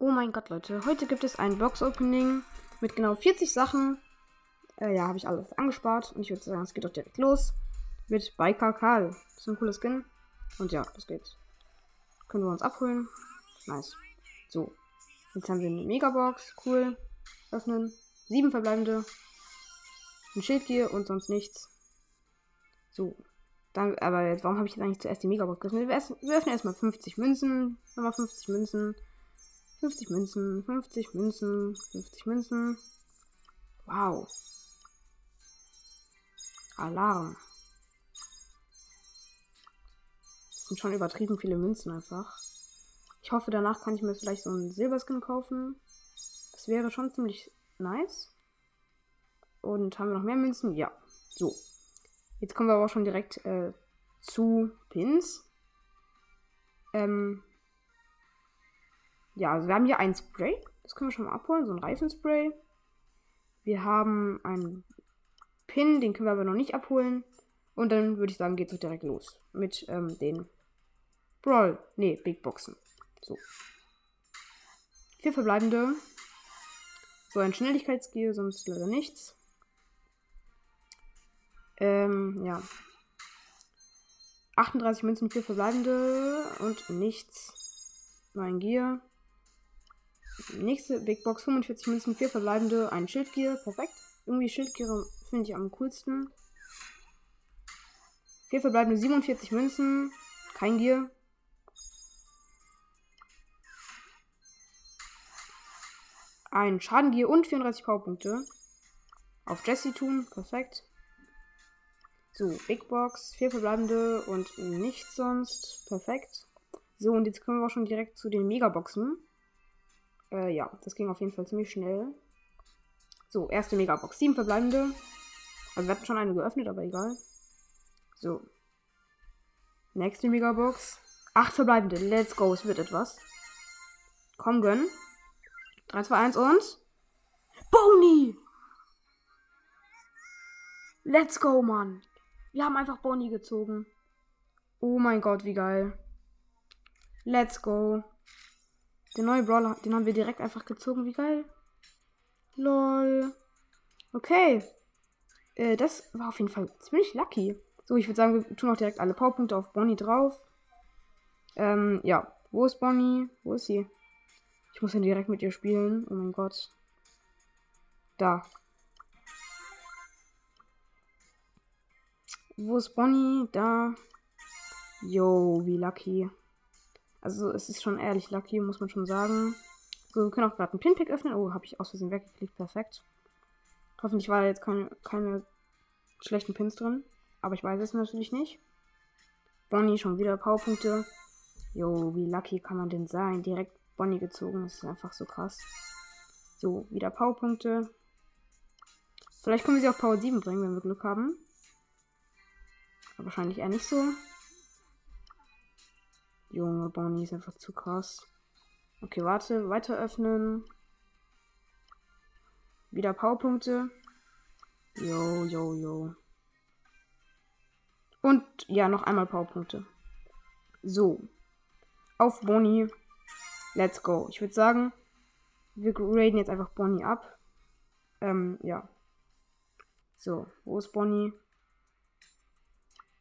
Oh mein Gott, Leute. Heute gibt es ein Box-Opening mit genau 40 Sachen. Äh, ja, habe ich alles angespart. Und ich würde sagen, es geht doch direkt los. Mit Biker Karl. Das ist ein cooler Skin. Und ja, das geht. Können wir uns abholen. Nice. So. Jetzt haben wir eine Megabox. Cool. Öffnen. Sieben verbleibende. Ein Schildgier und sonst nichts. So. Dann, aber jetzt, warum habe ich jetzt eigentlich zuerst die Megabox geöffnet? Wir öffnen erstmal 50 Münzen. Nochmal 50 Münzen. 50 Münzen, 50 Münzen, 50 Münzen. Wow. Alarm. Das sind schon übertrieben viele Münzen einfach. Ich hoffe, danach kann ich mir vielleicht so einen Silberskin kaufen. Das wäre schon ziemlich nice. Und haben wir noch mehr Münzen? Ja. So. Jetzt kommen wir aber auch schon direkt äh, zu Pins. Ähm, ja, also wir haben hier ein Spray. Das können wir schon mal abholen. So ein Reifenspray. Wir haben einen Pin, den können wir aber noch nicht abholen. Und dann würde ich sagen, geht es direkt los. Mit ähm, den Brawl. Nee, Big Boxen. So. Vier verbleibende. So ein Schnelligkeitsgear, sonst leider nichts. Ähm, ja. 38 Münzen, vier verbleibende und nichts. Mein Gear. Nächste Big Box 45 Münzen, 4 verbleibende, ein Schildgier. Perfekt. Irgendwie Schildgier finde ich am coolsten. 4 verbleibende 47 Münzen. Kein Gier. Ein Schadengier und 34 Powerpunkte. Auf Jesse tun. Perfekt. So, Big Box, 4 verbleibende und nichts sonst. Perfekt. So, und jetzt kommen wir auch schon direkt zu den Megaboxen. Äh, ja, das ging auf jeden Fall ziemlich schnell. So, erste Megabox. Sieben verbleibende. Also wir hatten schon eine geöffnet, aber egal. So. Nächste Megabox. Acht verbleibende. Let's go. Es wird etwas. Komm, gönn. 3, 2, 1 und. Boni! Let's go, Mann. Wir haben einfach Boni gezogen. Oh mein Gott, wie geil. Let's go. Der neue Brawler, den haben wir direkt einfach gezogen. Wie geil. Lol. Okay. Äh, das war auf jeden Fall ziemlich lucky. So, ich würde sagen, wir tun auch direkt alle Powerpunkte auf Bonnie drauf. Ähm, ja. Wo ist Bonnie? Wo ist sie? Ich muss ja direkt mit ihr spielen. Oh mein Gott. Da. Wo ist Bonnie? Da. Yo, wie lucky. Also es ist schon ehrlich lucky, muss man schon sagen. So, wir können auch gerade einen Pinpick öffnen. Oh, habe ich aus Versehen weggeklickt. Perfekt. Hoffentlich war da jetzt keine, keine schlechten Pins drin. Aber ich weiß es natürlich nicht. Bonnie schon wieder Powerpunkte. Jo, wie lucky kann man denn sein? Direkt Bonnie gezogen. Das ist einfach so krass. So, wieder Powerpunkte. Vielleicht können wir sie auf Power 7 bringen, wenn wir Glück haben. Aber wahrscheinlich eher nicht so. Junge, Bonnie ist einfach zu krass. Okay, warte. Weiter öffnen. Wieder Powerpunkte. Jo, jo, jo. Und ja, noch einmal Powerpunkte. So. Auf Bonnie. Let's go. Ich würde sagen, wir graden jetzt einfach Bonnie ab. Ähm, ja. So, wo ist Bonnie?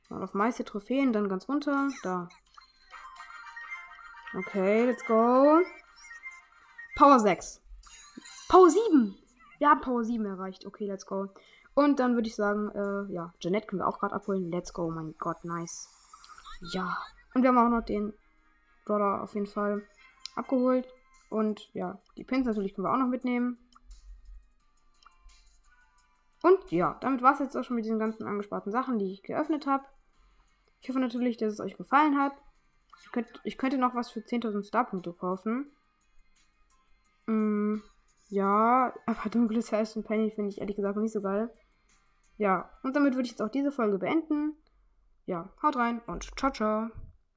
Mal auf meiste Trophäen, dann ganz runter. Da. Okay, let's go. Power 6. Power 7. Wir haben Power 7 erreicht. Okay, let's go. Und dann würde ich sagen, äh, ja, Jeanette können wir auch gerade abholen. Let's go, mein Gott, nice. Ja. Und wir haben auch noch den Brawler auf jeden Fall abgeholt. Und ja, die Pins natürlich können wir auch noch mitnehmen. Und ja, damit war es jetzt auch schon mit diesen ganzen angesparten Sachen, die ich geöffnet habe. Ich hoffe natürlich, dass es euch gefallen hat. Ich, könnt, ich könnte noch was für 10.000 Starpunkte kaufen. Mm, ja, aber dunkles Herz und Penny finde ich ehrlich gesagt nicht so geil. Ja, und damit würde ich jetzt auch diese Folge beenden. Ja, haut rein und ciao, ciao.